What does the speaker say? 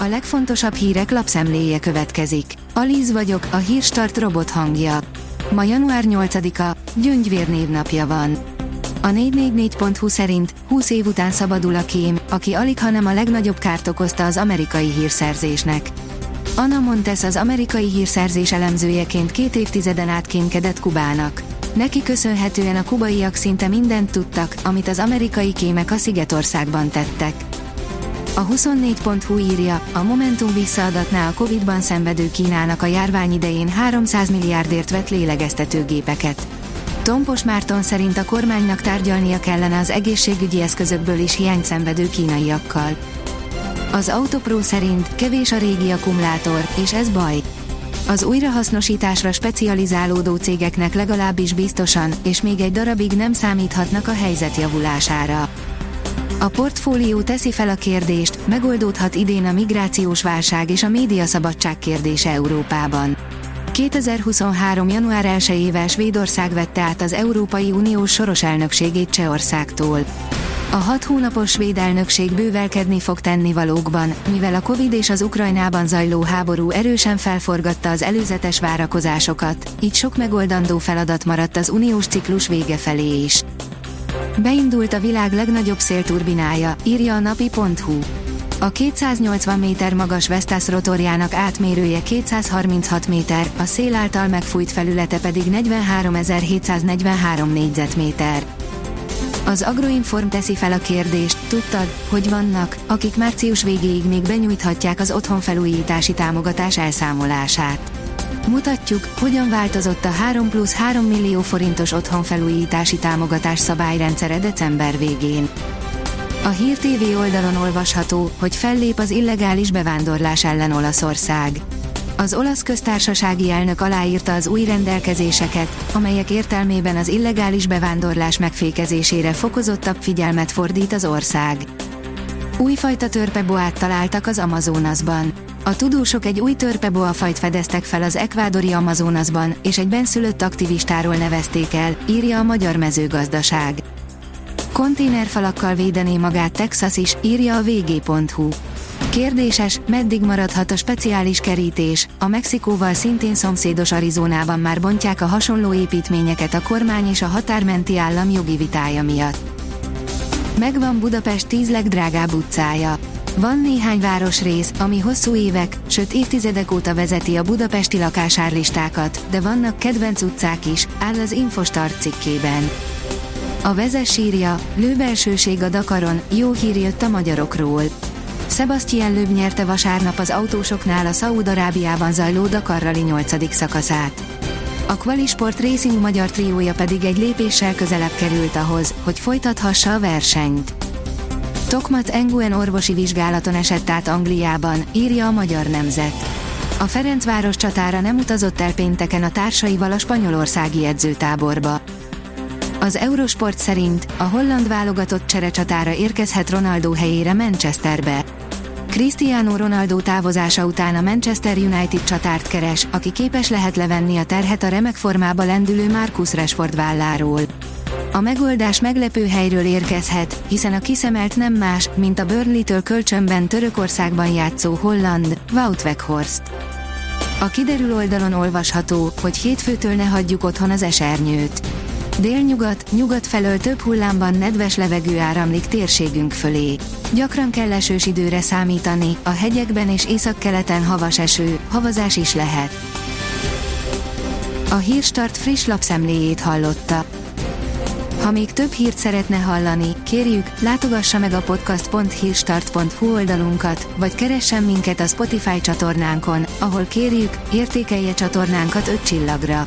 A legfontosabb hírek lapszemléje következik. Alíz vagyok, a hírstart robot hangja. Ma január 8-a, Gyöngyvér névnapja van. A 444.hu szerint 20 év után szabadul a kém, aki alig hanem a legnagyobb kárt okozta az amerikai hírszerzésnek. Anna Montes az amerikai hírszerzés elemzőjeként két évtizeden át kémkedett Kubának. Neki köszönhetően a kubaiak szinte mindent tudtak, amit az amerikai kémek a Szigetországban tettek. A 24.hu írja, a Momentum visszaadatná a Covid-ban szenvedő Kínának a járvány idején 300 milliárdért vett lélegeztetőgépeket. Tompos Márton szerint a kormánynak tárgyalnia kellene az egészségügyi eszközökből is hiányt szenvedő kínaiakkal. Az Autopro szerint kevés a régi akkumulátor, és ez baj. Az újrahasznosításra specializálódó cégeknek legalábbis biztosan, és még egy darabig nem számíthatnak a helyzet javulására. A portfólió teszi fel a kérdést, megoldódhat idén a migrációs válság és a médiaszabadság kérdése Európában. 2023. január 1-ével Svédország vette át az Európai Unió soros elnökségét Csehországtól. A hat hónapos svéd elnökség bővelkedni fog tennivalókban, mivel a Covid és az Ukrajnában zajló háború erősen felforgatta az előzetes várakozásokat, így sok megoldandó feladat maradt az uniós ciklus vége felé is. Beindult a világ legnagyobb szélturbinája, írja a napi.hu. A 280 méter magas Vestas rotorjának átmérője 236 méter, a szél által megfújt felülete pedig 43.743 négyzetméter. Az Agroinform teszi fel a kérdést, tudtad, hogy vannak, akik március végéig még benyújthatják az otthonfelújítási támogatás elszámolását. Mutatjuk, hogyan változott a 3 plusz 3 millió forintos otthonfelújítási támogatás szabályrendszere december végén. A Hír TV oldalon olvasható, hogy fellép az illegális bevándorlás ellen Olaszország. Az olasz köztársasági elnök aláírta az új rendelkezéseket, amelyek értelmében az illegális bevándorlás megfékezésére fokozottabb figyelmet fordít az ország. Újfajta törpeboát találtak az Amazonasban. A tudósok egy új törpeboa fajt fedeztek fel az ekvádori Amazonasban, és egy benszülött aktivistáról nevezték el, írja a Magyar Mezőgazdaság. Konténerfalakkal védené magát Texas is, írja a vg.hu. Kérdéses, meddig maradhat a speciális kerítés, a Mexikóval szintén szomszédos Arizonában már bontják a hasonló építményeket a kormány és a határmenti állam jogi vitája miatt. Megvan Budapest 10 legdrágább utcája. Van néhány városrész, ami hosszú évek, sőt évtizedek óta vezeti a budapesti lakásárlistákat, de vannak kedvenc utcák is, áll az Infostart cikkében. A vezes írja, lőbelsőség a Dakaron, jó hír jött a magyarokról. Sebastian Löb nyerte vasárnap az autósoknál a Szaúd-Arábiában zajló Dakar Rally 8. szakaszát. A Qualisport Racing magyar triója pedig egy lépéssel közelebb került ahhoz, hogy folytathassa a versenyt. Tokmat Enguen orvosi vizsgálaton esett át Angliában, írja a Magyar Nemzet. A Ferencváros csatára nem utazott el pénteken a társaival a spanyolországi edzőtáborba. Az Eurosport szerint a holland válogatott cserecsatára érkezhet Ronaldo helyére Manchesterbe. Cristiano Ronaldo távozása után a Manchester United csatárt keres, aki képes lehet levenni a terhet a remek formába lendülő Marcus Rashford válláról. A megoldás meglepő helyről érkezhet, hiszen a kiszemelt nem más, mint a Burnley-től kölcsönben Törökországban játszó holland, Wout Weghorst. A kiderül oldalon olvasható, hogy hétfőtől ne hagyjuk otthon az esernyőt. Délnyugat, nyugat felől több hullámban nedves levegő áramlik térségünk fölé. Gyakran kell esős időre számítani, a hegyekben és északkeleten havas eső, havazás is lehet. A Hírstart friss lapszemléjét hallotta. Ha még több hírt szeretne hallani, kérjük, látogassa meg a podcast.hírstart.hu oldalunkat, vagy keressen minket a Spotify csatornánkon, ahol kérjük, értékelje csatornánkat 5 csillagra.